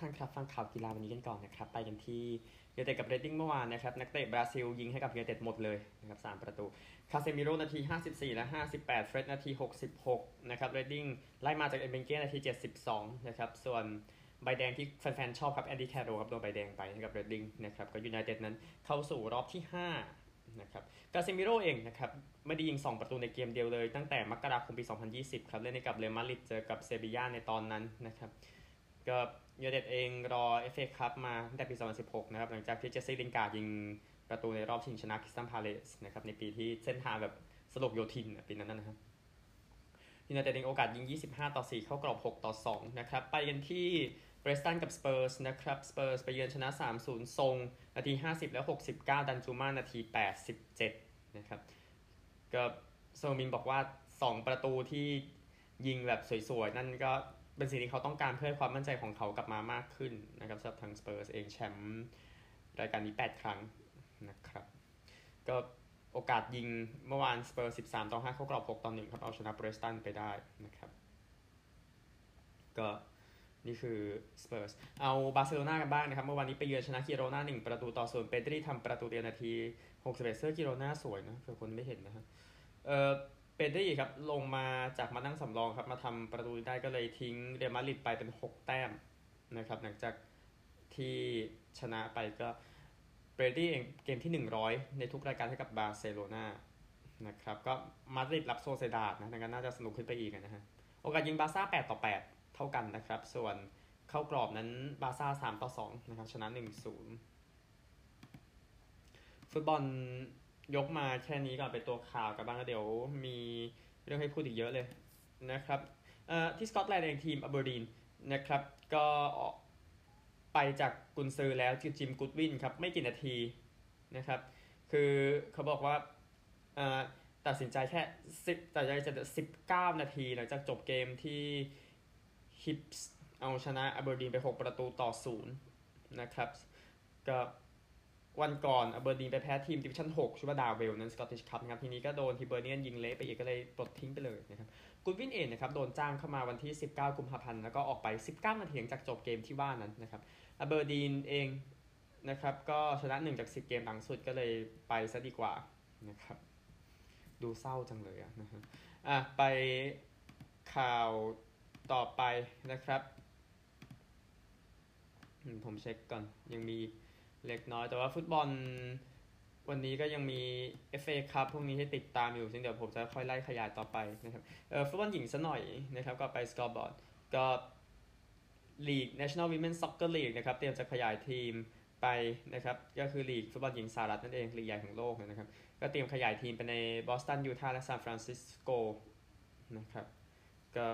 ท่านครับฟังข่าวกีฬาวันนี้กันก่อนนะครับ ไปกันที่ยูเต็ดกับเรดดิ้งเมื่อวานนะครับ นักเตะบราซิลยิงให้กับยูเต็ดหมดเลยนะครับ3 ประตู คาเซมิโรนาที 54 และ 58 เฟรดนาที 66 นะครับ เรดดิ้งไล่มาจากเอ็มเบนเก้นาที 72 นะครับ ส่วนใบแดงที่แฟนๆ ชอบครับแอนดี้แคโรครับโดนใบแดงไปให้กับเรดดิ้งนะครับ ก็ยูไนเต็ดนั้นเข้าสู่รอบที่ 5 นะครับ กาเซมิโรเองนะครับไม่ได้ยิง 2 ประตูในเกมเดียวเลย ตั้งแต่มกราคมปี 2020 ครับ เล่นให้กับเรอัลมาดริดเจอกับเซบีย่าในตอนนั้นนะครับก็ ยูเต็ดเองรอเอฟเอคัพมาตั้งแต่ปี 2016 นะครับ หลังจากที่เจสซี่ลินการ์ดยิงประตูในรอบชิงชนะคริสตัลพาเลซนะครับ ในปีที่เส้นทางแบบสลบโยทินปีนั้นนะครับยูไนเต็ดเองโอกาสยิง 25 ต่อ 4 เข้ากรอบ 6 ต่อ 2 นะครับ ไปกันที่เพรสตันกับสเปอร์สนะครับสเปอร์สไปเยือนชนะ 3-0 ซน นาที 50 แล้ว 69 ดันจูมานาที 87 นะครับก็โซมินบอกว่า 2 ประตูที่ยิงแบบสวยๆ นั่นก็ เป็นสิ่งที่เขาต้องการเพื่อความมั่นใจของเขากลับมามากขึ้นนะครับสำหรับทางสเปอร์สเองแชมป์รายการนี้ 8 ครั้งนะครับ ก็โอกาสยิงเมื่อวานสเปอร์13ต่อ5เข้ากรอบ6ต่อ1ครับเอาชนะเบรสตันไปได้นะครับ ก็นี่คือสเปอร์สเอาบาร์เซโลนากันบ้างนะครับ เมื่อวานนี้ไปเยือนชนะกิโรนา1ประตูต่อศูนย์เปดรีทำประตูเดียวนาที61เสื้อกิโรนาสวยนะเผื่อคนไม่เห็นนะฮะเออ เปดรีครับ ลงมาจากมานั่งสำรองครับ มาทำประตูได้ก็เลยทิ้งเรอัลมาดริดไปเป็น 6 แต้มนะครับ หลังจากที่ชนะไปก็เปดรีเองเกมที่ 100 ในทุกรายการให้กับบาร์เซโลนานะครับ ก็มาดริดรับโซเซียดาดนะดังนั้นน่าจะสนุกขึ้นไปอีกนะฮะ โอกาสยิงบาซ่า 8 ต่อ 8 เท่ากันนะครับ ส่วนเข้ากรอบนั้นบาซ่า 3 ต่อ 2 นะครับ ชนะ 1-0 ฟุตบอล ยกมาแค่นี้ก่อนเป็นตัวข่าวกันบ้างแล้วเดี๋ยวมีเรื่องให้พูดอีกเยอะเลยนะครับที่สกอตแลนด์เองทีมอเบอร์ดีนนะครับก็ไปจากกุนซือแล้วจิมกูดวินครับ ไม่กี่นาทีนะครับ คือเขาบอกว่าตัดสินใจแค่สิบตัดใจจะสิบเก้านาทีหลังจากจบเกมที่ฮิปส์เอาชนะอเบอร์ดีนไป 6 ประตูต่อศูนย์นะครับ ก็ วันก่อนอเบอร์ดีนไปแพ้ทีมดิวิชั่น6ชื่อว่าดาร์เวลนั้นสกอตติชคัพนะครับทีนี้ก็โดนฮิเบอร์เนียนยิงเละไปอีกก็เลยปลดทิ้งไปเลยนะครับกูดวินเองนะครับโดนจ้างเข้ามาวันที่ 19 กุมภาพันธ์แล้วก็ออกไป 19 นาทีหลังจากจบเกมที่ว่านั้นนะครับอเบอร์ดีนเองนะครับก็ชนะ 1 จาก 10 เกมหลังสุดก็เลยไปซะดีกว่านะครับดูเศร้าจังเลยอะนะฮะอะไปข่าวต่อไปนะครับ ผมเช็คก่อนยังมี เล็กน้อย แต่ว่าฟุตบอลวันนี้ก็ยังมี FA คัพพวกนี้ให้ติดตามอยู่ซึ่งเดี๋ยวผมจะค่อยไล่ขยายต่อไปนะครับเออฟุตบอลหญิงซะหน่อยนะครับก็ไปสกอร์บอร์ดก็ลีก National Women's Soccer League นะครับเตรียมจะขยายทีมไปนะครับก็คือลีกฟุตบอลหญิงสหรัฐนั่นเองลีกใหญ่ของโลกนะครับก็เตรียมขยายทีมไปในบอสตันยูทาห์และซานฟรานซิสโกนะครับก็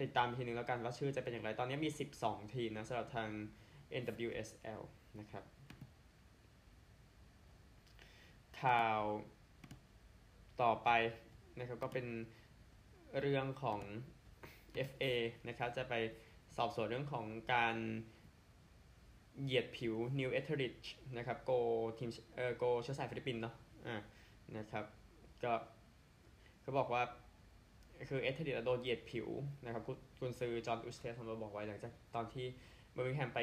ติดตามทีนึงแล้วกันว่าชื่อจะเป็นอย่างไร ตอนนี้มี 12 ทีมนะสำหรับทาง NWSL นะครับ ข่าวต่อไปนะครับก็เป็นเรื่องของ FA นะครับจะไปสอบสวนเรื่องของการเหยียดผิว New e t h e r i d g e นะครับโกทีมเอ่อโกเชื้อสายฟิลิปปินส์เนาะอ่านะครับก็เขาบอกว่าคือเอเธอร์ดิโดนเหยียดผิวนะครับคุณซื้อจอห์นอุสเทสมาบอกไว้หลังจากตอนที่ เบอร์มิงแฮมไป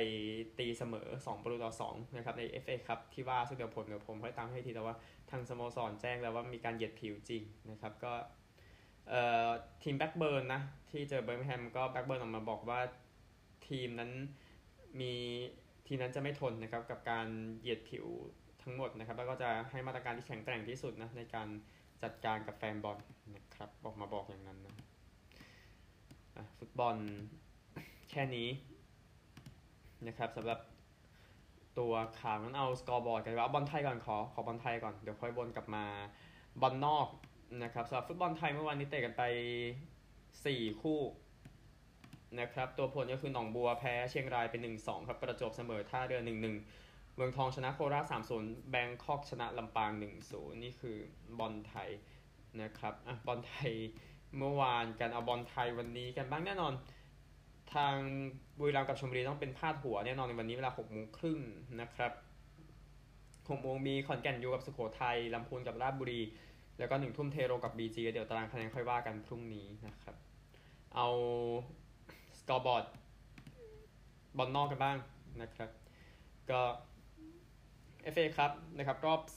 ตีเสมอ2ประตูต่อ2นะครับใน FA ครับที่ว่าซึ่งเดี๋ยวผลเดี๋ยวผมค่อยตามให้ทีแต่ว่าทางสโมสรแจ้งแล้วว่ามีการเหยียดผิวจริงนะครับก็เอ่อทีมแบล็กเบิร์นนะที่เจอเบอร์มิงแฮมก็แบล็กเบิร์นออกมาบอกว่าทีมนั้นมีทีมนั้นจะไม่ทนนะครับกับการเหยียดผิวทั้งหมดนะครับแล้วก็จะให้มาตรการที่แข็งแกร่งที่สุดนะในการจัดการกับแฟนบอลนะครับบอกมาบอกอย่างนั้นนะฟุตบอลแค่นี้ นะครับสำหรับตัวข่าวนั้นเอาสกอร์บอร์ดกันว่าบอลไทยก่อนขอขอบอลไทยก่อนเดี๋ยวค่อยบนกลับมาบอลนอกนะครับสำหรับฟุตบอลไทยเมื่อวานนี้เตะกันไป 4 คู่นะครับตัวผลก็คือหนองบัวแพ้เชียงรายเป็น 1-2 ครับประจบเสมอท่าเรือ 1-1 เมืองทองชนะโคราช3-0 แบงคอกชนะลำปาง 1-0 นี่คือบอลไทยนะครับอะบอลไทยเมื่อวานกันเอาบอลไทยวันนี้กันบ้างแน่นอน ทางบุรีรัมย์กับชมบุรีต้องเป็นพาดหัวแน่นอนในวันนี้เวลาหกโมงครึ่งนะครับหกโมงมีขอนแก่นอยู่กับสุโขทัยลำพูนกับราชบุรี แล้วก็หนึ่งทุ่มเทโรกับบีจีเดี๋ยวตารางคะแนนค่อยว่ากันพรุ่งนี้นะครับ เอาสกอร์บอร์ดบอลนอกกันบ้างนะครับ ก็ FA คัพนะครับ รอบ4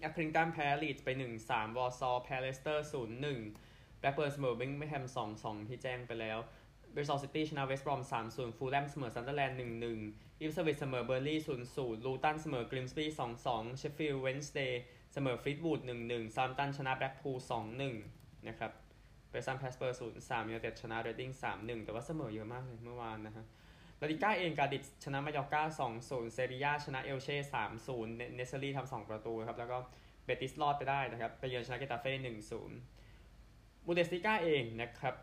แอคริงตันแพ้ลีดไป1-3วอลซอลล์แพ้เลสเตอร์0-1 แบล็กเบิร์นเสมอเบอร์มิงแฮม2-2ที่แจ้งไปแล้วบริสตอลซิตี้ชนะเวสต์บรอม3-0ฟูลแลมเสมอซันเดอร์แลนด์1-1อิปสวิชเสมอเบิร์นลีย์0-0ลูตันเสมอกริมสบี2-2เชฟฟิลด์เวนสเดย์เสมอฟลีตวูด1-1เซาแธมป์ตันชนะแบล็กพูล2-1นะครับเปรสตันแพ้สเปอร์0-3ยูไนเต็ดชนะเรดดิ้ง3-1แต่ว่าเสมอเยอะมากเลยเมื่อวานนะฮะลาลิก้าเองกาดิซชนะมายอร์กา2-0เซบียาชนะเอลเช่3-0เอ็นเนซีรีทำ2ประตูครับแล้วก็เบติสรอดไปได้นะครับไปเยือนชนะเกตาเฟ่1-0 บุนเดสลีกาเองนะครับ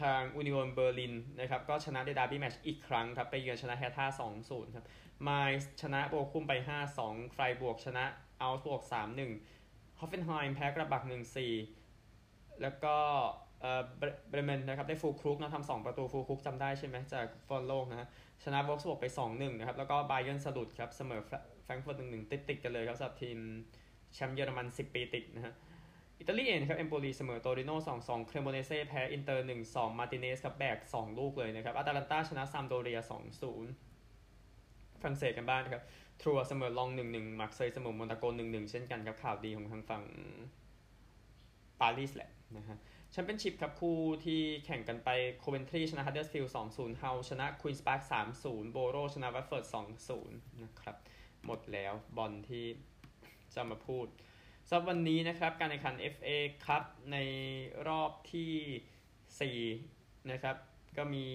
ทางอูนิโอนเบอร์ลินนะครับก็ชนะในดาร์บี้แมตช์อีกครั้งครับไปเยือนชนะแฮร์ธา2-0ครับไมนซ์ชนะโบคุมไป 5-2ไฟรบวร์กชนะเอาก์สบวร์ก3-1ฮอฟเฟนไฮม์แพ้กลัดบัค 1-4 แล้วก็เอ่อเบรเมนนะครับได้ฟูลครุกนะทำสองประตูฟูลครุกจำได้ใช่ไหมจากบอลโลกนะฮะชนะโวล์ฟสบวร์กไป 2-1นะครับแล้วก็บาเยิร์นสะดุดครับเสมอแฟรงก์เฟิร์ต1-1ติดๆกันเลยครับสำหรับทีมแชมป์เยอรมัน 10 ปีติดนะฮะ อิตาลีเองครับเอมโปลีเสมอโตริโน่2-2เครโมเนเซ่แพ้อินเตอร์1-2มาร์ติเนซครับแบก2ลูกเลยนะครับอาตาลันตาชนะซามโดเรีย2-0ฝรั่งเศสกันบ้างนะครับทรัวเสมอลอง1-1มาร์กเซยเสมอโมนาโก1-1เช่นกันครับข่าวดีของทางฝั่งปารีสแหละนะฮะแชมเปี้ยนชิพครับคู่ที่แข่งกันไปโคเวนทรีชนะฮัตเดอร์สฟิลด์2-0ฮัลล์ชนะควีนส์ปาร์ค3-0โบโรชนะวัตเฟิร์ด2-0นะครับหมดแล้วบอลที่จะมาพูด สำหรับวันนี้นะครับการแข่งขัน FA ครับในรอบที่ 4 นะครับ ก็มี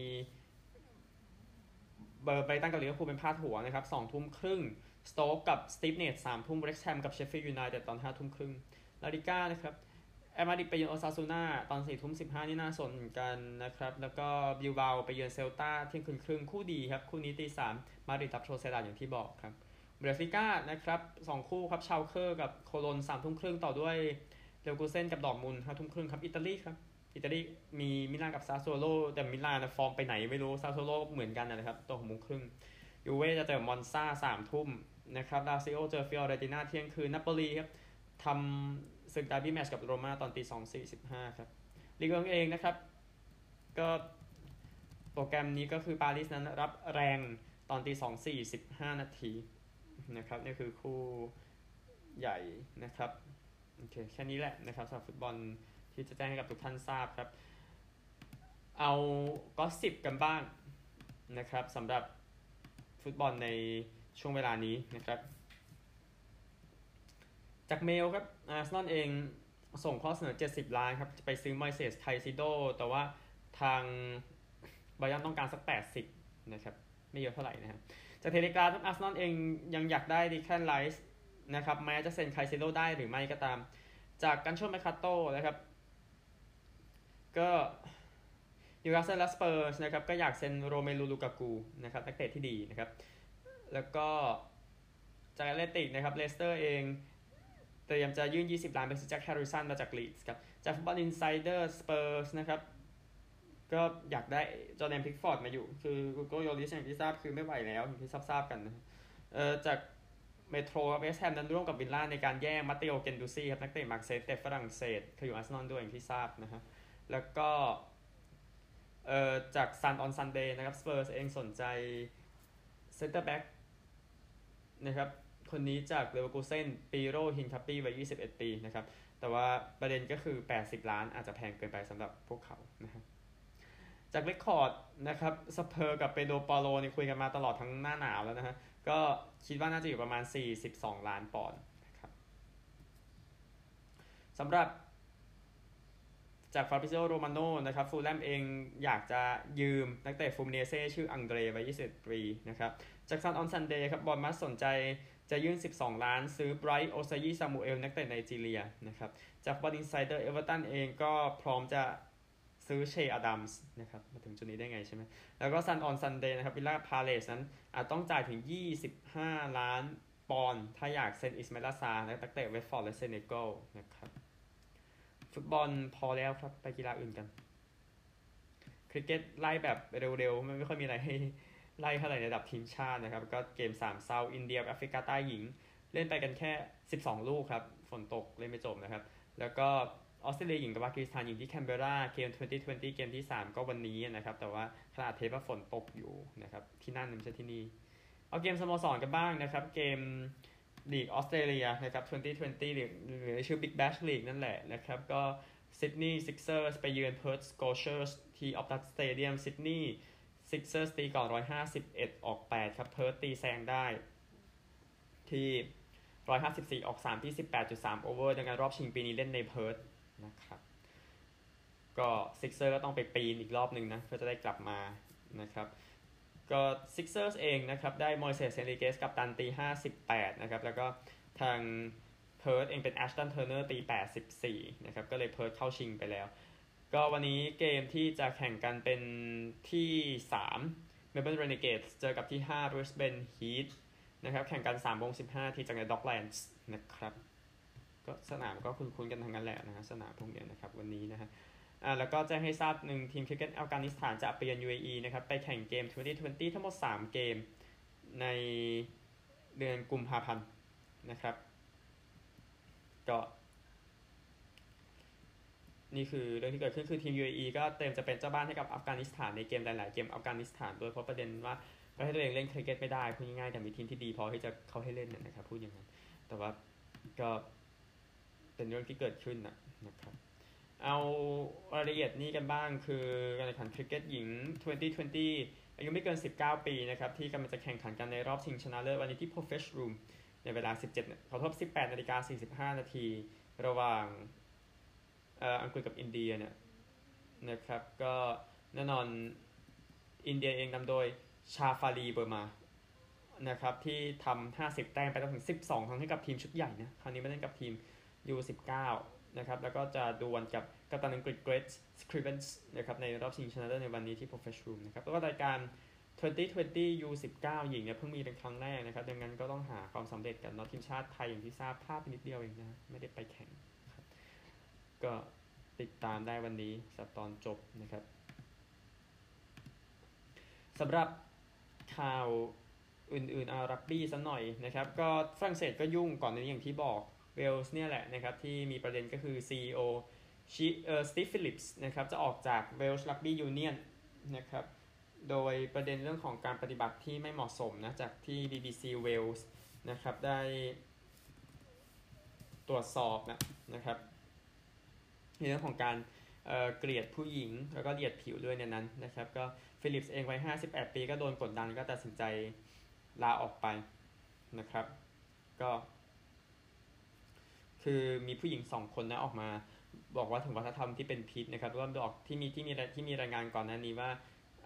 เบอร์ไบรตันกับลิเวอร์พูลเป็นพาดหัวนะครับ2ทุ่มครึ่งสโต๊กกับสตีฟเนจสามทุ่มเร็กแฮมกับเชฟฟี่ยูไนเต็ดตอน5ทุ่มครึ่งลาลิก้านะครับแอตมาดริดไปเยือนโอซาซูนาตอน4ทุ่ม15นี่น่าสนกันนะครับ แล้วก็บิลเบาไปเยือนเซลตาเที่ยงคืนครึ่งคู่ดีครับ คู่นี้ตีสามมาดริดกับโซเซียดาดอย่างที่บอกครับ บุนเดสลีกานะครับสองคู่ครับชาวเคอร์กับโคโลนสามทุ่มครึ่งต่อด้วยเลวกูเซนกับดอร์มุนห้าทุ่มครึ่งครับอิตาลีครับอิตาลีมีมิลานกับซาสซูโอโลแต่มิลานฟอร์มไปไหนไม่รู้ซาสซูโอโลเหมือนกันนะครับตอนหกโมงครึ่งยูเว่จะเจอมอนซาสามทุ่มนะครับลาซิโอเจอฟิออเรติน่าเที่ยงคืนนาโปลีครับทำศึกดาร์บี้แมตช์กับโรม่าตอนตีสองสี่สิบห้าครับลีกเอิงเองนะครับ ก็โปรแกรมนี้ก็คือปารีสนั้นรับแรงตอนตีสองสี่สิบห้านาที นะครับนี่คือคู่ใหญ่นะครับโอเคแค่นี้แหละนะครับสำหรับฟุตบอลที่จะแจ้งให้กับทุกท่านทราบครับ เอาก็สิบกันบ้างนะครับสำหรับฟุตบอลในช่วงเวลานี้นะครับ จากเมลครับอาร์เซนอลเองส่งข้อเสนอ 70 ล้านครับ จะไปซื้อมอยเซสไคเซโด แต่ว่าทางไบรตันต้องการสัก 80 นะครับ ไม่เยอะเท่าไหร่นะครับ จากเทเลกราฟอาร์เซนอลเองยังอยากได้เดแคลนไรซ์นะครับแม้จะเซ็นไคเซโดได้หรือไม่ก็ตาม จากกัลโชแมร์คาโตนะครับ ก็ยูราเซนลสเปอร์สนะครับก็อยากเซ็นโรเมลูลูกากูนะครับนักเตะที่ดีนะครับ แล้วก็จากแอตเลติกนะครับเลสเตอร์เองเตรียมจะยื่น 20 ล้านไปซื้อแจ็คแฮร์ริสันมาจากลีดส์ครับจาก Football Insider สเปอร์สนะครับ ก็อยากได้จอแดนพิกฟอร์ดมาอยู่ คือกูโกโยลิสอย่างที่ทราบคือไม่ไหวแล้วอย่างที่ทราบๆกันนะเอ่อจากเมโทรเวสแฮมนั้นร่วมกับวิลล่าในการแย่งมาเตโอเกนดูซี่ครับ นักเตะมาร์กเซยฝรั่งเศสเคยอยู่อาร์เซนอลด้วยอย่างที่ทราบนะฮะ แล้วก็เอ่อจาก Sun on Sunday นะครับสเปอร์สเองสนใจเซนเตอร์แบ็กนะครับคนนี้จากเลเวอร์คูเซนปิเอโรฮินกาปิเอวัย21 ปีนะครับ แต่ว่าประเด็นก็คือ 80 ล้านอาจจะแพงเกินไปสำหรับพวกเขานะครับ จาก Record นะครับสเปอร์กับเปโดรปอร์โรนี่คุยกันมาตลอดทั้งหน้าหนาวแล้วนะฮะ ก็คิดว่าน่าจะอยู่ประมาณ 42 ล้านปอนด์นะครับสำหรับจากฟาบิโอโรมาโนนะครับฟูลแลมเองอยากจะยืมนักเตะฟลูมิเนนเซ่ชื่ออังเดรวัย21ปีนะครับจาก Sun on Sunday ครับบอร์นมัธสนใจจะยื่น 12 ล้านซื้อไบรท์โอซายิซามูเอลนักเตะไนจีเรีย นะครับ จาก Football Insider เอเวอร์ตันเองก็พร้อมจะ ซื้อเชอดัมส์นะครับมาถึงจุดนี้ได้ไงใช่ไหมแล้วก็ Sun on Sunday นะครับวิลล่าพาเลสนั้นอาจต้องจ่ายถึง 25 ล้านปอนด์ถ้าอยากเซ็นอิสไมลาซาร์และนักเตะวัตฟอร์ดและเซเนกัลนะครับฟุตบอลพอแล้วครับไปกีฬาอื่นกัน คริกเก็ตไล่แบบเร็วๆไม่ค่อยมีอะไรให้ไล่เท่าไหร่ในระดับทีมชาตินะครับ ก็เกม3เส้าอินเดียแอฟริกาใต้หญิง เล่นไปกันแค่ 12 ลูกครับ ฝนตกเล่นไม่จบนะครับ แล้วก็ ออสเตรเลียหญิงกับปากีสถานหญิงที่แคนเบราเกม 2020 เกมที่ 3 ก็วันนี้นะครับ แต่ว่าขณะเทปว่าฝนตกอยู่นะครับ ที่นั่นไม่ใช่ที่นี่ เอาเกมสโมสรกันบ้างนะครับ เกมลีกออสเตรเลียนะครับ 2020 หรือหรือชื่อ Big Bash League นั่นแหละนะครับ ก็ซิดนีย์ซิกเซอร์สไปเยือนเพิร์ธสโกเชอร์สที่ออพตัสสเตเดียมซิดนีย์ซิกเซอร์สตีก่อน 151 ออก 8 ครับ เพิร์ธตีแซงได้ ที่ 154 ออก 3 ที่ 18.3 over ดังนั้นรอบชิงปีนี้เล่นในเพิร์ธ นะครับ ก็ซิกเซอร์ก็ต้องไปปีนอีกรอบหนึ่งนะเพื่อจะได้กลับมานะครับก็ซิกเซอร์เองนะครับได้มอยเซสเฮนริเกสกับตันตี 58 นะครับ แล้วก็ทางเพิร์ธเองเป็นแอชตันเทอร์เนอร์ตี 84 นะครับ ก็เลยเพิร์ธเข้าชิงไปแล้ว ก็วันนี้เกมที่จะแข่งกันเป็นที่3 Melbourne Renegades เจอกับที่ 5 Brisbane Heat นะครับ แข่งกัน3โมง15 ที่จากใน Docklands นะครับ ก็สนามก็คุ้นๆกันทั้งนั้นแหละนะฮะสนามพวกนี้นะครับวันนี้นะฮะอ่าแล้วก็แจ้งให้ทราบหนึ่งทีมคริกเก็ตอัฟกานิสถานจะไปเยือน UAE นะครับไปแข่งเกม 2020 ทั้งหมด 3 เกมในเดือนกุมภาพันธ์นะครับก็นี่คือเรื่องที่เกิดขึ้นคือทีม UAE ก็เตรียมจะเป็นเจ้าบ้านให้กับอัฟกานิสถานในเกมหลายๆเกมอัฟกานิสถานโดยเพราะประเด็นว่าประเทศตัวเองเล่นคริกเก็ตไม่ได้พูดง่ายๆแต่มีทีมที่ดีพอที่จะเข้าให้เล่นนะครับพูดอย่างนั้นแต่ว่าก็ เป็นเรื่องที่เกิดขึ้นนะนะครับ เอารายละเอียดนี้กันบ้างคือการแข่งขันคริกเก็ตหญิง 2020 อายุไม่เกิน 19 ปีนะครับ ที่กำลังจะแข่งขันกันในรอบชิงชนะเลิศวันนี้ที่ p r o f e s s Room ในเวลา 17ขอโทษ18 นาฬิกา 45 นาที ระหว่างเอ่ออังกฤษกับอินเดียเนี่ยนะครับก็แน่นอนอินเดียเองนำโดยชาฟารีเบอร์มานะครับที่ทำ 50 แต้มไปแล้วถึง 12 ครั้งให้กับทีมชุดใหญ่นะ คราวนี้ไม่เล่นกับทีม U19 นะครับแล้วก็จะดวลกับกัปตันอังกฤษเกรทสคริเวนส์นะครับในรอบชิงชนะเลิศในวันนี้ที่ Professional นะครับแล้วก็รายการ 2020 U19 หญิงเนี่ยเพิ่งมีเป็นครั้งแรกนะครับดังนั้นก็ต้องหาความสำเร็จกันเนาะทีมชาติไทยอย่างที่ทราบพลาดไปนิดเดียวเองนะไม่ได้ไปแข่งครับก็ติดตามได้วันนี้สัปตอนจบนะครับสำหรับข่าวอื่นๆเอารักบี้สักหน่อยนะครับ ก็ฝรั่งเศสก็ยุ่งก่อนในนี้อย่างที่บอก เวลส์เนี่ยแหละนะครับที่มีประเด็นก็คือ CEO ชิเออสตีฟฟิลิปส์นะครับจะออกจากเวลส์รักบี้ยูเนียนนะครับโดยประเด็นเรื่องของการปฏิบัติที่ไม่เหมาะสมนะจากที่ BBC Wales นะครับได้ตรวจสอบนะนะครับในเรื่องของการเเกลียดผู้หญิง แล้วก็เหยียดผิวด้วยในนั้นนะครับก็ฟิลิปส์เองวัย58 ปีก็โดนกดดันก็ตัดสินใจลาออกไปนะครับ ก็ คือมีผู้หญิงสองคนนะออกมา บอกว่าถึงวัฒนธรรมที่เป็นพิษนะครับแล้วก็บอกที่มีที่มีที่มีรายงานก่อนหน้านี้ว่า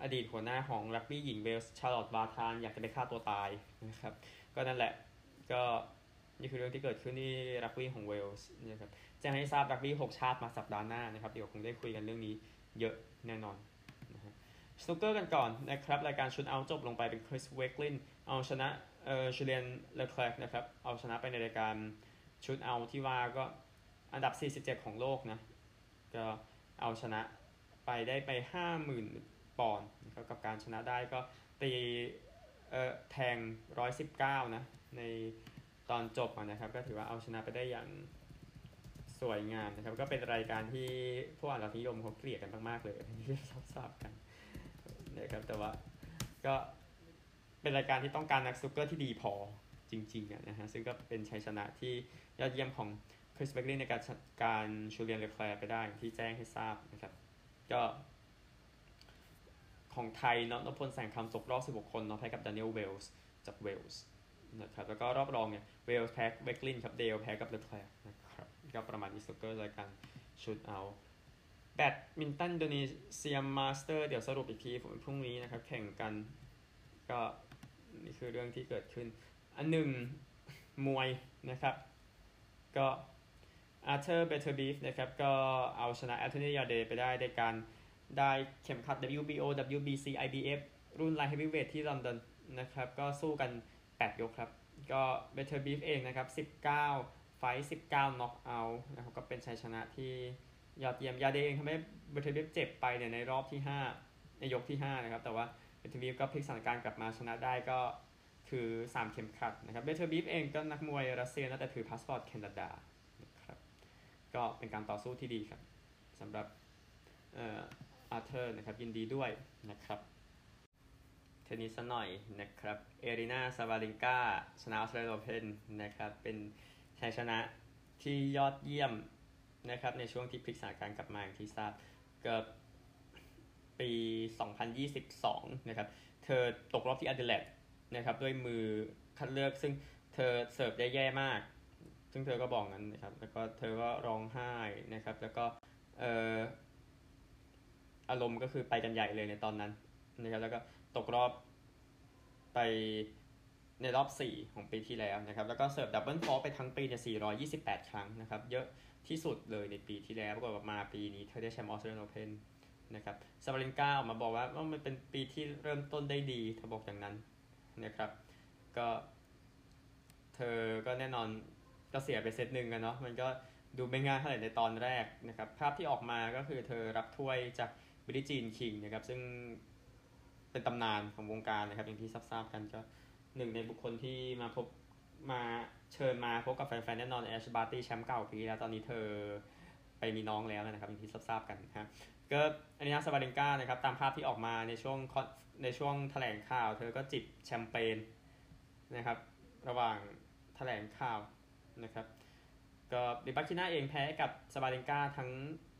อดีตหัวหน้าของรักบี้หญิงเวลส์ชาร์ลอตบาธานอยากจะไปฆ่าตัวตายนะครับ ก็นั่นแหละก็นี่คือเรื่องที่เกิดขึ้นที่รักบี้ของเวลส์นะครับจะให้ทราบรักบี้6ชาติมาสัปดาห์หน้านะครับ เดี๋ยวคงได้คุยกันเรื่องนี้เยอะแน่นอนสนุกเกอร์กันก่อนนะครับ รายการ Shoot Out จบลงไปเป็นคริสเวคลินเอาชนะเอ่อจูเลียนเลอแคลร์นะครับ เอาชนะไปในรายการ Shoot Out ที่ว่าก็อันดับ 47 ของโลกนะ ก็เอาชนะไปได้ไป 50,000 ปอนด์กับการชนะได้ก็ตีเอ่อแทง 119 นะ ในตอนจบนะครับ ก็ถือว่าเอาชนะไปได้อย่างสวยงามนะครับ ก็เป็นรายการที่ผู้อนุรักษ์นิยมเขาเกลียดกันมากๆเลยที่ทราบกันนะครับแต่ว่าก็เป็นรายการที่ต้องการนักสนุกเกอร์ที่ดีพอจริงๆนะฮะซึ่งก็เป็นชัยชนะที่ ยอดเยี่ยมของคริสเวคลินในการการจูเลียนเลอแคลร์ไปได้ที่แจ้งให้ทราบนะครับ ก็ ของไทยเนาะนพลแสงคำตกรอบ 16 คนเนาะแพ้กับดานิเอลเวลส์จากเวลส์นะครับแล้วก็รอบรองเนี่ยเวลส์แพ้เวคลินครับเดลแพ้กับเลอแคลร์นะครับก็ประมาณนี้สนุกเกอร์รายการ Shoot Out แบดมินตันอินโดนีเซียมาสเตอร์เดี๋ยวสรุปอีกทีพรุ่งนี้นะครับ แข่งกันก็นี่คือเรื่องที่เกิดขึ้น อันหนึ่งมวยนะครับ ก็อาร์เธอร์เบเทอร์บีฟนะครับก็เอาชนะแอนโทนียาร์ดไปได้ในการได้เข็มขัด WBO WBC IBF รุ่นไลท์เฮฟวีเวทที่ลอนดอนนะครับก็สู้กัน 8 ยกครับ ก็เบเทอร์บีฟเองนะครับ 19 ไฟต์19 น็อกเอาท์นะครับก็เป็นชัยชนะที่ยอดเยี่ยมยาร์ดเองทำให้เบเทอร์บีฟเจ็บไปเนี่ยในรอบที่ 5 ในยกที่ 5 นะครับ แต่ว่าเบเทอร์บีฟก็พลิกสถานการณ์กลับมาชนะได้ก็ คือ 3 เข็มขัดนะครับเบเทอร์บีฟเองก็นักมวยรัสเซียนะแต่ถือพาสปอร์ตแคนาดานะครับก็เป็นการต่อสู้ที่ดีครับสำหรับอาร์เธอร์นะครับยินดีด้วยนะครับเทนนิสหน่อยนะครับอารีนาซาบาเลงกาชนะออสเตรเลียโอเพนนะครับเป็นชัยชนะที่ยอดเยี่ยมนะครับในช่วงที่พลิกสถานการณ์กลับมาอย่างที่ทราบเกิดปี 2022 นะครับ เธอตกรอบที่อเดเลด นะครับด้วยมือคัดเลือกซึ่งเธอเสิร์ฟได้แย่มาก ซึ่งเธอก็บอกงั้นนะครับ แล้วก็เธอก็ร้องไห้นะครับ แล้วก็เอออารมณ์ก็คือไปกันใหญ่เลยในตอนนั้นนะครับ แล้วก็ตกรอบไปในรอบ 4 ของปีที่แล้วนะครับ แล้วก็เสิร์ฟ double fault ไปทั้งปีเนี่ย428 ครั้งนะครับ เยอะที่สุดเลยในปีที่แล้ว ปรากฏว่ามาปีนี้เธอได้แชมป์ออสเตรเลียนโอเพนนะครับซาบารินกาออกมาบอกว่าว่ามันเป็นปีที่เริ่มต้นได้ดีเธอบอกอย่างนั้น นะครับ ก็เธอก็แน่นอนก็เสียไปเซตหนึ่งกันเนาะมันก็ดูไม่ง่ายเท่าไหร่ในตอนแรกนะครับ ภาพที่ออกมาก็คือเธอรับถ้วยจากบิลลี่จีนคิงนะครับ ซึ่งเป็นตำนานของวงการนะครับอย่างที่ทราบๆกันก็หนึ่งในบุคคลที่มาพบมาเชิญมาพบกับแฟนๆแน่นอนแอชบาร์ตี้แชมป์เก่าปีแล้วตอนนี้เธอ ไปมีน้องแล้วนะครับอย่างที่ทราบกันนะครับก็อันนี้นะสบาริงกานะครับตามภาพที่ออกมาในช่วงในช่วงแถลงข่าว เธอก็จิบแชมเปญนะครับ ระหว่างแถลงข่าวนะครับก็ริบาคิน่าเองแพ้กับสบาริงกาทั้ง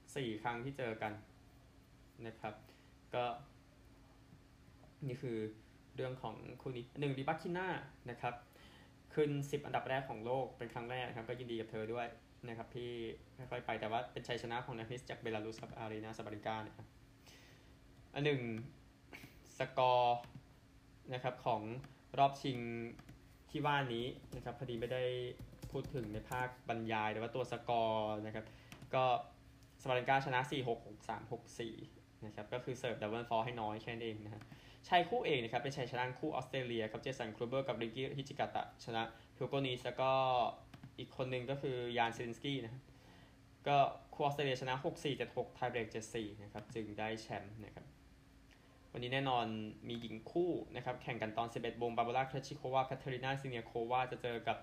4 ครั้งที่เจอกันนะครับก็นี่คือเรื่องของคู่นี้หนึ่งริบาคิน่านะครับขึ้น 10 อันดับแรกของโลกเป็นครั้งแรกนะครับก็ยินดีกับเธอด้วย นะครับที่ค่อยๆไปแต่ว่าเป็นชัยชนะของนักเทนนิสจากเบลารุสครับอารีนาสบาริกานะครับอันหนึ่งสกอร์นะครับของรอบชิงที่ว่านี้นะครับพอดีไม่ได้พูดถึงในภาคบรรยายแต่ว่าตัวสกอร์นะครับก็สบาริกาชนะ 4 6 6 3 6 4นะครับก็คือเสิร์ฟ double fault ให้น้อยแค่นั้นเองนะฮะชายคู่เองนะครับเป็นชัยชนะคู่ออสเตรเลียครับเจสันครูเบอร์กับริกกี้ฮิจิกาตะชนะอูโกนีสแล้วก็ อีกคนหนึ่งก็คือยานซีลินสกี้นะก็คู่ออสเตรเลียชนะ 6 4 7 6 ไทเบรก 7 4 นะครับ จึงได้แชมป์นะครับ วันนี้แน่นอนมีหญิงคู่นะครับ แข่งกันตอน 11โมงบาบาร่าเครชิโควาและคาเทรินาซิเนียโควาจะเจอกับ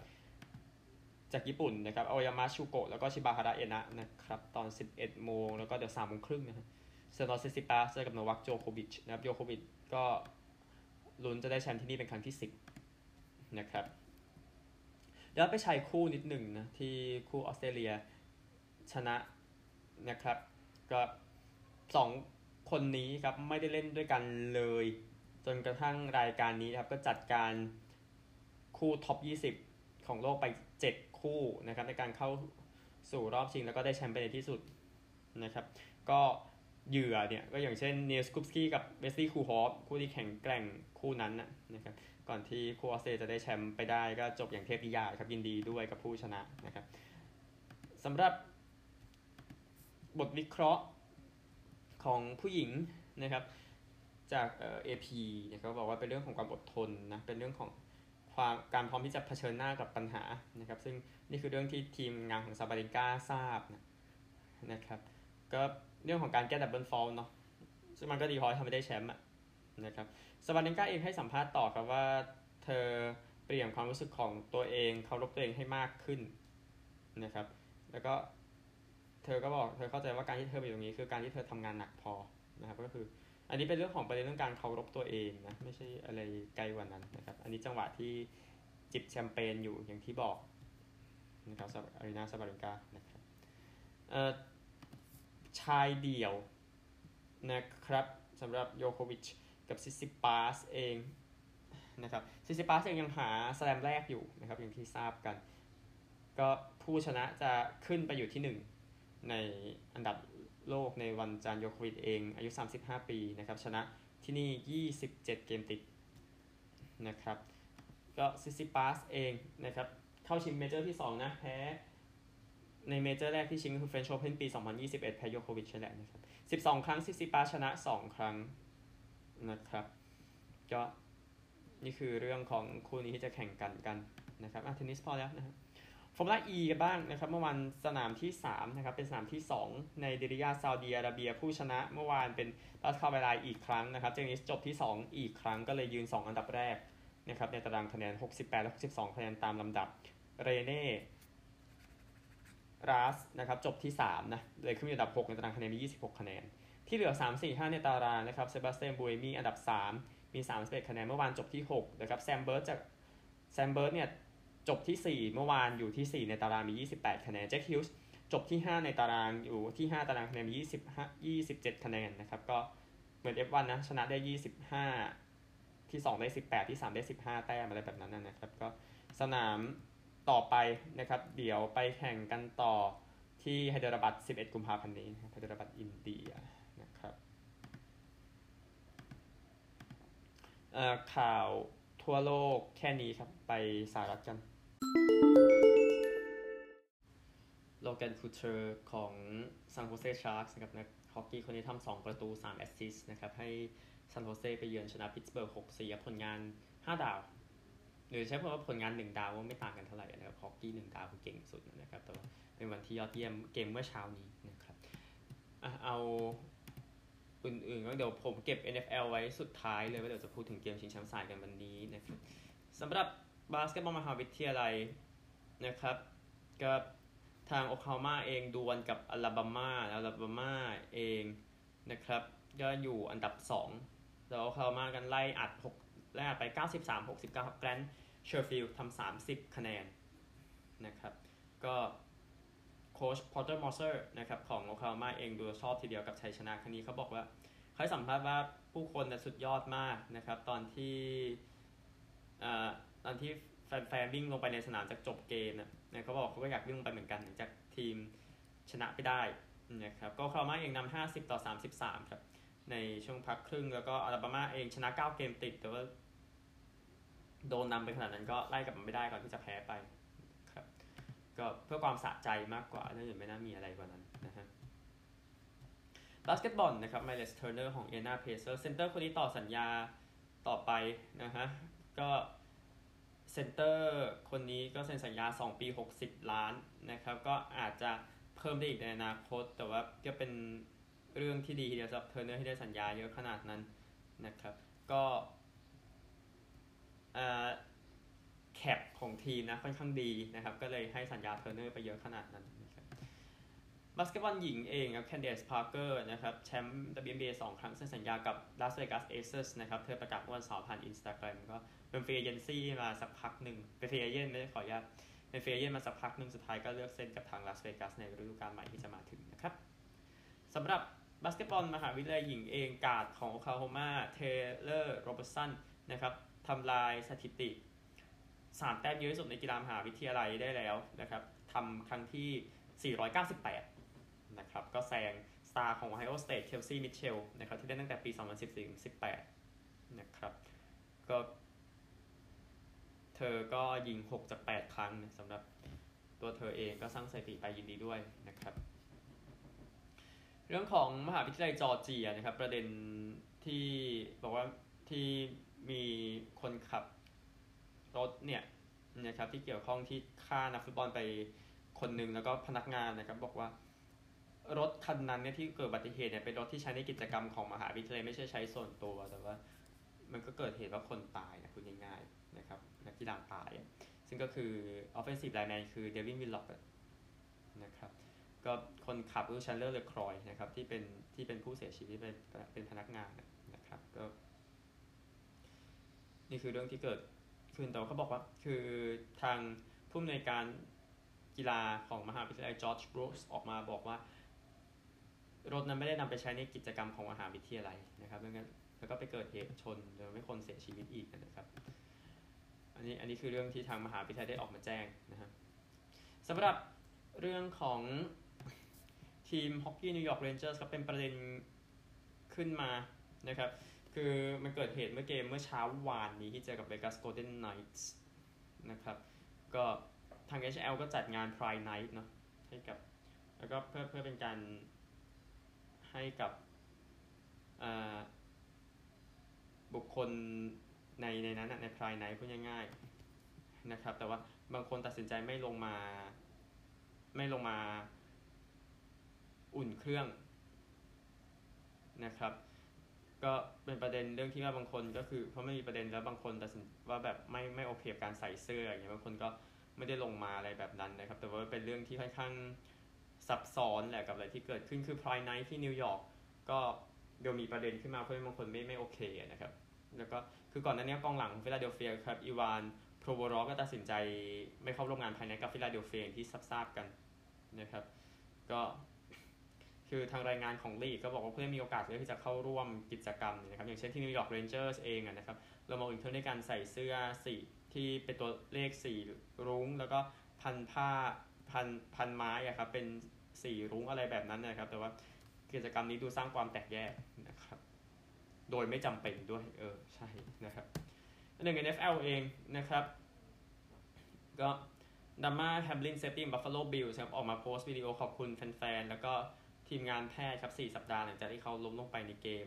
จากญี่ปุ่นนะครับออยามาชูโกะแล้วก็ชิบาฮาระเอนะนะครับ ตอน 11 โมง แล้วก็เดี๋ยว3โมงครึ่งนะครับสเตฟานอสซิซิปาสเจอกับโนวัคโจโควิชนะครับ โยโควิชก็ลุ้นจะได้แชมป์ที่นี่เป็นครั้งที่ 10 นะครับ เดี๋ยวไปชายคู่นิดหนึ่งนะ ที่คู่ออสเตรเลียชนะนะครับ ก็สองคนนี้ครับไม่ได้เล่นด้วยกันเลย จนกระทั่งรายการนี้ครับ ก็จัดการคู่ top 20 ของโลกไป 7 คู่นะครับ ในการเข้าสู่รอบชิงแล้วก็ได้แชมป์ไปในที่สุดนะครับ ก็เหยื่อเนี่ยก็อย่างเช่นเนลสกุปสกี้กับเวสลี่คูฮอฟคู่ที่แข่งแกร่งคู่นั้นนะครับ ก่อนที่คู่ออสเตรจะได้แชมป์ไปได้ก็จบอย่างเทพนิยายครับยินดีด้วยกับผู้ชนะนะครับสำหรับบทวิเคราะห์ของผู้หญิงนะครับจากเอ่อ AP เนี่ยเขาบอกว่าเป็นเรื่องของความอดทนนะเป็นเรื่องของความการพร้อมที่จะเผชิญหน้ากับปัญหานะครับ ซึ่งนี่คือเรื่องที่ทีมงานของซาบาริก้าทราบนะนะครับ ก็เรื่องของการแก้ double fault เนาะซึ่งมันก็ดีพอทำให้ได้แชมป์ นะครับซาบาริก้าเองให้สัมภาษณ์ต่อครับว่าเธอเปลี่ยนความรู้สึกของตัวเองเคารพตัวเองให้มากขึ้นนะครับ แล้วก็เธอก็บอกเธอเข้าใจว่าการที่เธออยู่ตรงนี้คือการที่เธอทำงานหนักพอนะครับก็คือ อันนี้เป็นเรื่องของประเด็นเรื่องการเคารพตัวเองนะไม่ใช่อะไรไกลกว่านั้นนะครับ อันนี้จังหวะที่จิบแชมเปญอยู่อย่างที่บอกนะครับสำหรับอารีนาซาบาริกานะครับชายเดี่ยวนะครับสำหรับโยโควิช กับซิซิปาสเองนะครับซิซิปาสเองยังหา slam แรกอยู่นะครับอย่างที่ทราบกัน ก็ผู้ชนะจะขึ้นไปอยู่ที่ 1 ในอันดับโลกในวันจันทร์โยโควิชเองอายุ 35 ปีนะครับชนะที่นี่ 27 เกมติดนะครับก็ซิซิปาสเองนะครับเข้าชิง major ที่ 2 นะแพ้ใน major แรกที่ชิงคือเฟรนช์โอเพนปี 2021 แพ้โยโควิชใช่แหละนะครับ 12 ครั้งซิซิปาสชนะ 2 ครั้ง นะครับ ก็นี่คือเรื่องของคู่นี้ที่จะแข่งกันกันนะครับอะเทนนิสพอแล้วนะครับฟอร์มูล่า E กันบ้างนะครับ เมื่อวันสนามที่3นะครับเป็นสนามที่ 2 ในดิริยาซาอุดีอาระเบียผู้ชนะ เมื่อวานเป็นปาสคาลแวร์ไลน์อีกครั้งนะครับเจคเดนนิสจบที่ 2 อีกครั้งก็เลยยืน 2 อันดับแรกนะครับในตารางคะแนน 68 และ 62 คะแนนตามลำดับเรเน่ราสต์นะครับจบที่3นะเลยขึ้นมาอันดับ 6 ในตารางคะแนนมี 26 คะแนน ที่เหลือ 3 4 5 ในตารางนะครับเซบาสเตียนบูเอมีอันดับ 3 มี31คะแนนเมื่อวานจบที่6นะครับแซมเบิร์ดจากแซมเบิร์ดเนี่ยจบที่ 4 เมื่อวานอยู่ที่ 4 ในตารางมี 28 คะแนนเจคฮิวจ์สจบที่ 5 ในตารางอยู่ที่ 5 ตารางคะแนนมี 25 27 คะแนนนะครับก็เหมือน F1 นะชนะได้ 25 ที่ 2 ได้ 18 ที่ 3 ได้ 15 แต้มอะไรแบบนั้นนะครับก็สนามต่อไปนะครับเดี๋ยวไปแข่งกันต่อที่ไฮเดรบัด11 กุมภาพันธ์นี้ไฮเดรบัดอินเดียนะครับ ข่าวทั่วโลกแค่นี้ครับไปสหรัฐกันโลแกนคูตูร์ของซันโฮเซชาร์กส์นะครับนักฮอกกี้คนนี้ทำ2ประตู3 assist นะครับให้ซันโฮเซไปเยือนชนะพิตสเบิร์ก6-4ผลงาน5ดาว หรือใช้คำว่าผลงาน1ดาวว่าไม่ต่างกันเท่าไหร่นะครับฮอกกี้1ดาวคือเก่งสุดนะครับแต่ว่าเป็นวันที่ยอดเยี่ยมเกมเมื่อเช้านี้นะครับเอา อื่นๆก็เดี๋ยวผมเก็บ NFL ไว้สุดท้ายเลยว่าเดี๋ยวจะพูดถึงเกมชิงแชมป์สายกันวันนี้นะครับสำหรับบาสเกตบอลมหาวิทยาลัยนะครับก็ทางโอคลาโฮมาเองดวลกับอลาบามาอลาบามาเองนะครับก็อยู่อันดับ 2 แล้วโอคลาโฮมากันไล่อัด6ไล่อัดไป 93 69ครับแกรนเชอร์ฟิลด์ทำ30 คะแนนนะครับก็ โค้ชพอร์เตอร์โมเซอร์นะครับของโอคลาโฮมาเองดูชอบทีเดียวกับชัยชนะครั้งนี้เขาบอกว่าเขาสัมภาษณ์ว่าผู้คนสุดยอดมากนะครับ ตอนที่ตอนที่แฟนๆวิ่งลงไปในสนามจากจบเกมนะเขาบอกเขาก็อยากวิ่งลงไปเหมือนกันหลังจากทีมชนะไปได้นะครับโอคลาโฮมาเองนำ50 ต่อ 33 ครับในช่วงพักครึ่งแล้วก็อาลาบามาเองชนะ 9 เกมติด แต่ว่าโดนนำไปขนาดนั้นก็ไล่กลับมาไม่ได้ก่อนที่จะแพ้ไป ก็เพื่อความสะใจมากกว่าน่าจะไม่น่ามีอะไรกว่านั้นนะฮะบาสเกตบอลนะครับไมลส์เทอร์เนอร์ของอินเดียนาเพเซอร์สเซนเตอร์คนนี้ต่อสัญญาต่อไปนะฮะก็เซนเตอร์คนนี้ก็เซ็นสัญญา 2 ปี 60 ล้านนะครับ ก็อาจจะเพิ่มได้อีกในอนาคต แต่ว่าก็เป็นเรื่องที่ดีทีเดียวสำหรับเทอร์เนอร์ที่ได้สัญญาเยอะขนาดนั้นนะครับ ก็ cap ของทีมนะค่อนข้างดีนะครับ ก็เลยให้สัญญาเทอร์เนอร์ไปเยอะขนาดนั้นนะครับบาสเกตบอลหญิงเองครับแคนเดสพาร์เกอร์นะครับแชมป์ WNBA 2 ครั้งเซ็นสัญญากับ Las Vegas Aces นะครับเธอประกาศวันเสาร์ผ่านอินสตาแกรมก็เป็น free agency มาสักพักหนึ่งเป็น free agent ไม่ได้ขออนุญาตเป็น free agent มาสักพักหนึ่งสุดท้ายก็เลือกเซ็นกับทางลาสเวกัสในฤดูกาลใหม่ที่จะมาถึงนะครับสำหรับบาสเกตบอลมหาวิทยาลัยหญิงเองการ์ดของโอคลาโฮมาเทเลอร์โรเบอร์สันนะครับทำลายสถิติ 3แต้มเยอะที่สุดในกีฬามหาวิทยาลัยได้แล้วนะครับทำครั้งที่ 498 นะครับ ก็แซงสตาร์ของ Ohio State เคลซี่มิเชลนะครับ ที่ได้ตั้งแต่ปี 2014-18 นะครับ ก็ เธอก็ยิง 6 จาก 8 ครั้งสำหรับตัวเธอเองก็สร้างสถิติไปยินดีด้วยนะครับ เรื่องของมหาวิทยาลัยจอร์เจียนะครับ ประเด็นที่บอกว่าที่มีคนขับ รถเนี่ยนะครับที่เกี่ยวข้องที่ฆ่านักฟุตบอลไปคนหนึ่งแล้วก็พนักงานนะครับบอกว่ารถคันนั้นเนี่ยที่เกิดอุบัติเหตุเนี่ยเป็นรถที่ใช้ในกิจกรรมของมหาวิทยาลัยไม่ใช่ใช้ส่วนตัว แต่ว่ามันก็เกิดเหตุว่าคนตายนะคุณง่ายๆนะครับนักกีฬาตาย ซึ่งก็คือ offensive lineman คือเดวินวิลล็อกนะครับก็คนขับคือแชนด์เลอร์เลครอยนะครับที่เป็นที่เป็นผู้เสียชีวิตเป็นเป็นพนักงานนะครับก็นี่คือเรื่องที่เกิด ขึ้นแต่เขาบอกว่าคือทางผู้อำนวยการกีฬาของมหาวิทยาลัยจอชบรูกส์ออกมาบอกว่า รถนั้นไม่ได้นำไปใช้ในกิจกรรมของมหาวิทยาลัยนะครับดังนั้นแล้วก็ไปเกิดเหตุชนโดยมีคนเสียชีวิตอีกนะครับ อันนี้อันนี้คือเรื่องที่ทางมหาวิทยาลัยได้ออกมาแจ้งนะครับสำหรับเรื่องของทีมฮอกกี้นิวยอร์กเรนเจอร์สก็เป็นประเด็นขึ้นมานะครับ คือมันเกิดเหตุเมื่อเกมเมื่อเช้าวานนี้ที่เจอกับเวกัสโกลเด้นไนท์นะครับ ก็ทาง NHL ก็จัดงาน Pride Night เนาะให้กับ แล้วก็เพื่อเพื่อเป็นการให้กับบุคคลในในนั้นในพรายไนพูดง่ายๆนะครับ แต่ว่าบางคนตัดสินใจไม่ลงมา ไม่ลงมาอุ่นเครื่องนะครับ ก็เป็นประเด็นเรื่องที่ว่าบางคนก็คือเพราะไม่มีประเด็นแล้วบางคนตัดสินว่าแบบไม่ไม่โอเคกับการใส่เสื้ออย่างเงี้ยบางคนก็ไม่ได้ลงมาอะไรแบบนั้นนะครับ แต่ว่าเป็นเรื่องที่ค่อนข้างซับซ้อนแหละกับอะไรที่เกิดขึ้นคือ Pride Night ที่นิวยอร์กก็เดี๋ยวมีประเด็นขึ้นมาผู้เล่นบางคนไม่ไม่โอเคนะครับแล้วก็คือก่อนหน้านี้กองหลังของฟิลาเดลเฟียครับอีวานโพรโวรอฟก็ตัดสินใจไม่เข้าร่วมงาน Pride Night กับฟิลาเดลเฟียที่ทราบกันนะครับ ก็ คือทางรายงานของลีกก็บอกว่าผู้เล่นมีโอกาสที่จะเข้าร่วมกิจกรรมนะครับอย่างเช่นที่นิวยอร์กเรนเจอร์สเองนะครับเรามาอุ่นเครื่องด้วยการใส่เสื้อสีที่เป็นตัวเลขสีรุ้ง แล้วก็พันผ้าพันพันไม้อะครับเป็นสีรุ้งอะไรแบบนั้นนะครับ แต่ว่ากิจกรรมนี้ดูสร้างความแตกแยกนะครับ โดยไม่จำเป็นด้วยเออใช่นะครับหนึ่ง NFL เองนะครับ ก็ดามาร์แฮมลิน safety บัฟฟาโลบิลส์ครับออกมาโพสต์วิดีโอขอบคุณแฟนๆ แล้วก็ ทีมงานแพทย์ครับ 4 สัปดาห์หลังจากที่เขาล้มลงไปในเกม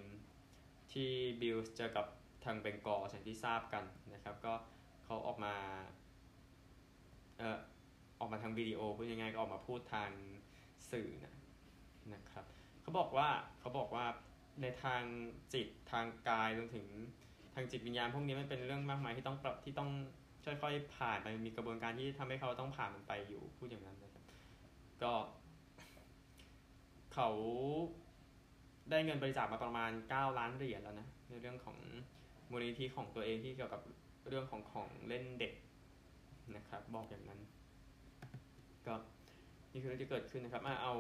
ที่บิลส์เจอกับทางเบงกอลอย่างที่ทราบกันนะครับ ก็เขาออกมาเอ่อออกมาทางวิดีโอพูดยังไงก็ออกมาพูดทางสื่อนะนะครับเขาบอกว่าเขาบอกว่าในทางจิตทางกายรวมถึงทางจิตวิญญาณพวกนี้มันเป็นเรื่องมากมายที่ต้องปรับที่ต้องค่อยๆผ่านไปมีกระบวนการที่ทำให้เขาต้องผ่านมันไปอยู่พูดอย่างนั้นนะครับก็ เขาได้เงินบริจาคมาประมาณ 9 ล้านเหรียญแล้วนะ ในเรื่องของมูลนิธิของตัวเองที่เกี่ยวกับเรื่องของของเล่นเด็กนะครับ บอกอย่างนั้น ก็นี่คือเรื่องที่เกิดขึ้นนะครับมาเอา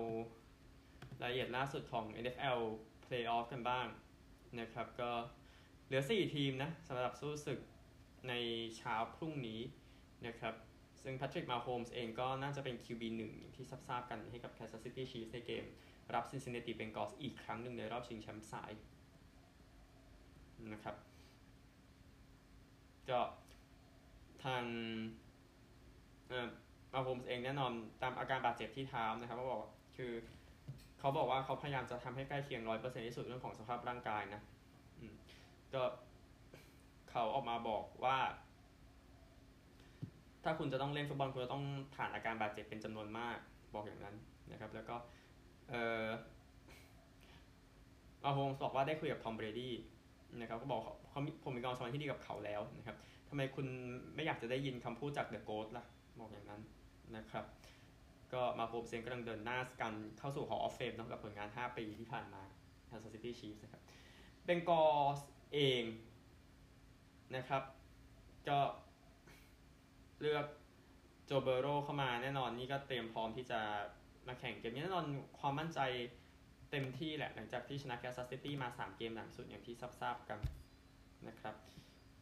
รายละเอียดล่าสุดของ NFL Playoff กันบ้างนะครับ ก็เหลือ 4 ทีมนะสำหรับสู้ศึกในเช้าพรุ่งนี้นะครับ ซึ่งแพทริกมาโฮมส์เองก็น่าจะเป็น QB1 อย่งที่ทราบกันให้กับ Kansas City Chiefs ในเกม รับ Cincinnati Bengals อีกครั้งหนึ่งในรอบชิงแชมป์สายนะครับ ก็ทางมาโฮมส์เองแน่นอนตามอาการบาดเจ็บที่เท้านะครับเขาบอกคือเขาบอกว่าเขาพยายามจะทำให้ใกล้เคียงร้อยเปอร์เซ็นต์ที่สุดเรื่องของสภาพร่างกายนะก็เขาออกมาบอกว่า ถ้าคุณจะต้องเล่นฟุตบอลคุณจะต้องผ่านอาการบาดเจ็บเป็นจำนวนมากบอกอย่างนั้นนะครับ แล้วก็ เออมาโฮมส์บอกว่าได้คุยกับทอมเบรดี้นะครับก็บอกเขาผมมีความสัมพันธ์ที่ดีกับเขาแล้วนะครับทำไมคุณไม่อยากจะได้ยินคำพูดจาก the GOAT ล่ะ บอกอย่างนั้นนะครับ ก็มาโฮมส์เองกำลังเดินหน้ากันเข้าสู่ Hall of Fame นะกับผลงาน 5 ปีที่ผ่านมา Kansas City Chiefs นะครับเบงกอลส์เองนะครับก็เลือกโจเบอร์โรว์เข้ามาแน่นอนนี่ก็เตรียมพร้อมที่จะ มาแข่งเกมนี้แน่นอนความมั่นใจเต็มที่แหละหลังจากที่ชนะแคนซัสซิตี้มา 3 เกมหลังสุดอย่างที่ทราบกันนะครับ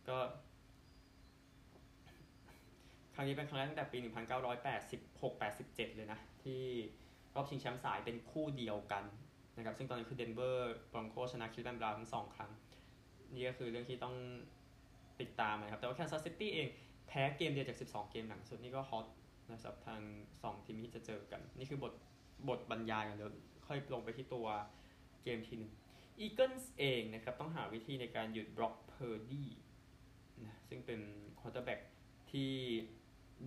ก็ ครั้งนี้เป็นครั้งแรกตั้งแต่ปี 1986-87 เลยนะ ที่รอบชิงแชมป์สายเป็นคู่เดียวกันนะครับ ซึ่งตอนนี้คือเดนเวอร์บรองโกชนะคลีฟแลนด์บราวน์ทั้งสองครั้ง นี่ก็คือเรื่องที่ต้องติดตามนะครับ แต่ว่าแคนซัสซิตี้เองแพ้เกมเดียวจาก 12 เกมหลังสุดนี่ก็ hot นะครับทาง2ทีมที่จะเจอกัน นี่คือบทบทบรรยายกันเดี๋ยวค่อยลงไปที่ตัวเกมทีหนึ่งอีเกิลส์เองนะครับต้องหาวิธีในการหยุดบร็อกเพอร์ดี้นะซึ่งเป็น quarterback ที่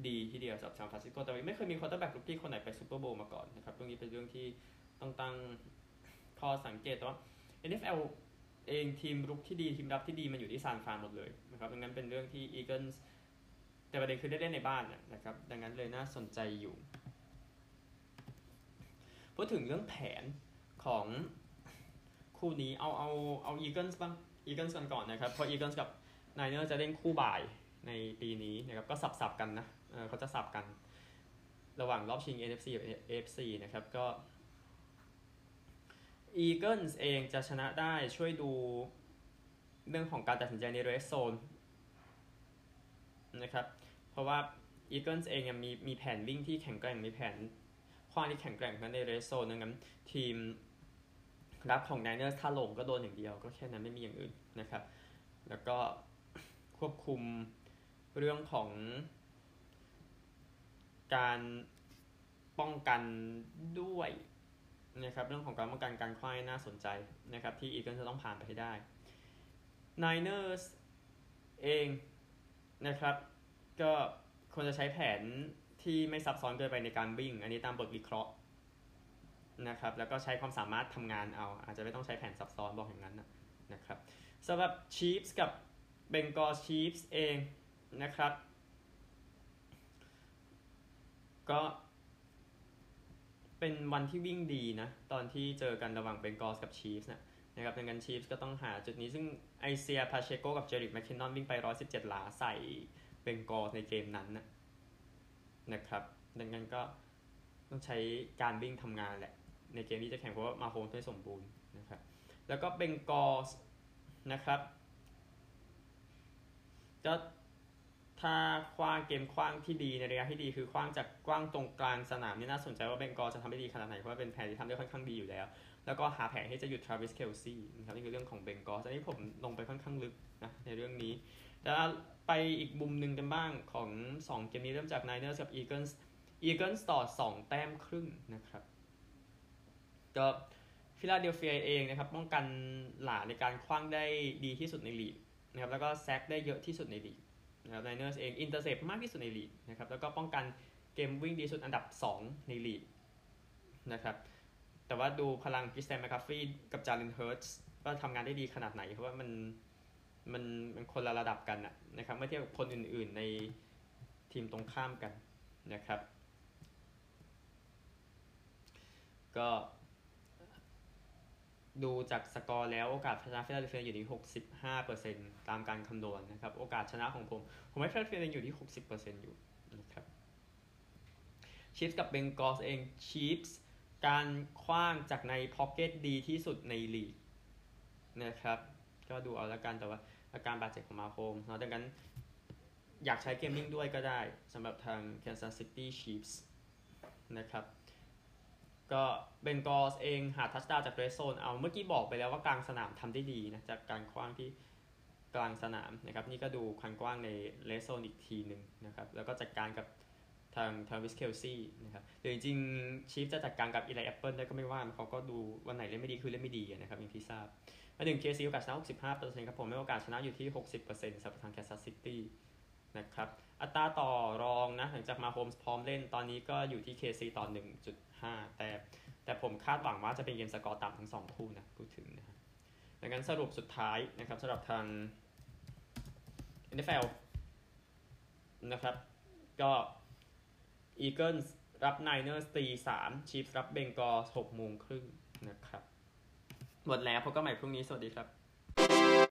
ดีทีเดียวสำหรับซานฟรานซิสโกแต่ไม่เคยมี quarterback rookie คนไหนไปซูเปอร์โบวล์มาก่อนนะครับเรื่องนี้เป็นเรื่องที่ต้องตั้งข้อสังเกตแต่ว่า NFL เองทีมรุกที่ดีทีมรับที่ดีมันอยู่ที่ซานฟรานหมดเลยนะครับดังนั้นเป็นเรื่องที่อีเกิลส์ แต่ประเด็นคือได้เล่นในบ้านนะครับ ดังนั้นเลยน่าสนใจอยู่พูดถึงเรื่องแผนของคู่นี้เอาเอาเอาอีเกิลส์บ้างอีเกิลส์กันก่อนนะครับ เพราะอีเกิลส์กับไนเนอร์สจะเล่นคู่บ่ายในปีนี้นะครับก็สับๆกันนะเขาจะสับกัน ระหว่างรอบชิง NFC กับ AFC นะครับก็ Eagles เองจะชนะได้ช่วยดูเรื่องของการตัดสินใจในเรสโซนนะครับ เพราะว่า Eagles เองมีมีแผนวิ่งที่แข็งแกร่งมีแผนคว้างที่แข็งแกร่งนั้นในเรสโซนดังนั้นทีมรับของ Niners ถ้าลงก็โดนอย่างเดียว ก็แค่นั้นไม่มีอย่างอื่นนะครับ แล้วก็ควบคุมเรื่องของการป้องกันด้วยนะครับเรื่องของการป้องกันการคว้ายน่าสนใจนะครับที่อีเกิลจะต้องผ่านไปให้ได้ Niners เองนะครับ ก็ควรจะใช้แผนที่ไม่ซับซ้อนเกินไปในการวิ่ง อันนี้ตามบทวิเคราะห์นะครับ แล้วก็ใช้ความสามารถทำงานเอา อาจจะไม่ต้องใช้แผนซับซ้อนบอกอย่างนั้นนะครับสำหรับ Chiefs กับ Bengal Chiefs เองนะครับ ก็เป็นวันที่วิ่งดีนะ ตอนที่เจอกันระหว่างเบงกอสกับชีฟส์นะนะครับดังนั้นชีฟส์ก็ต้องหาจุดนี้ซึ่งไอเซียพาเชโกกับเจริกแมคคินนอนวิ่งไป 117 หลาใส่ เบงกอในเกมนั้นนะนะครับ ดังนั้นก็ต้องใช้การวิ่งทำงานแหละ ในเกมที่จะแข่งเพราะว่ามาโฮมไม่สมบูรณ์นะครับ แล้วก็เบงกอสนะครับก็ถ้าคว้างเกมคว้างที่ดีในระยะที่ดีคือคว้างจากกว้างตรงกลางสนามนี่น่าสนใจว่าเบงกอลจะทำได้ดีขนาดไหนเพราะว่าเป็นแผนที่ทำได้ค่อนข้างดีอยู่แล้ว แล้วก็หาแผนที่จะหยุดทราวิสเคลซี่นะครับนี่คือเรื่องของเบงกอลอันนี้ผมลงไปค่อนข้างลึกนะในเรื่องนี้แล้วไปอีกมุมหนึ่งกันบ้างของ 2 เกมนี้เริ่มจาก Niners กับ Eagles Eagles ต่อ 2 แต้มครึ่งนะครับก็ฟิลาเดลเฟียเองนะครับป้องกันหลาในการขว้างได้ดีที่สุดในลีกนะครับแล้วก็ sack ได้เยอะที่สุดในลีกนะครับ Niners เอง intercept มากที่สุดในลีกนะครับแล้วก็ป้องกันเกมวิ่งดีสุดอันดับ 2 ในลีกนะครับ แต่ว่าดูพลัง Christian McCaffrey กับ Jalen Hurts ก็ทำงานได้ดีขนาดไหน เพราะว่ามันมันมันคนละระดับกันนะครับเมื่อเทียบกับคนอื่นๆในทีมตรงข้ามกันนะครับ ก็ดูจากสกอร์แล้วโอกาสชนะฟิลาเดลเฟียอยู่ที่ 65%ตามการคำนวณนะครับ โอกาสชนะของผม ผมให้ฟิลาเดลเฟียอยู่ที่ 60%อยู่นะครับ Chiefs กับ Bengals เอง Chiefs การขว้างจากใน pocket ดีที่สุดในลีกนะครับ ก็ดูเอาละกันแต่ว่าอาการบาดเจ็บของมาโฮมเนาะดังนั้นอยากใช้เกมมิ่งด้วยก็ได้สำหรับทาง Kansas City Chiefs นะครับ ก็เบนกอสเองหาทัชดาวจากเรสโซนเอาเมื่อกี้บอกไปแล้วว่ากลางสนามทำได้ดีนะ จากการคว้างที่กลางสนามนะครับ นี่ก็ดูคันกว้างในเรสโซนอีกทีหนึ่งนะครับ แล้วก็จัดการกับ ทางทางวิสเคลซี่นะครับแต่จริงชีฟจะจัดการกับอีไลแอปเปิลได้ก็ไม่ว่าเขาก็ดูวันไหนเล่นไม่ดีคือเล่นไม่ดีนะครับอย่างที่ทราบมาถึง KC โอกาสชนะ65%ครับผมไม่โอกาสชนะอยู่ที่ 60%สำหรับทาง Kansas City นะครับอัตราต่อรองนะหลังจาก Mahomes พร้อมเล่นตอนนี้ก็อยู่ที่ KC ต่อ 1.5 แต่แต่ผมคาดหวังว่าจะเป็นเกมสกอร์ต่ำทั้งสองคู่นะพูดถึงนะดังนั้นสรุปสุดท้ายนะครับสำหรับทาง NFL นะครับก็ Eagles รับ Niners ตีสาม Chiefs รับ Bengals หกโมงครึ่งนะครับ หมดแล้วพบกันใหม่พรุ่งนี้ สวัสดีครับ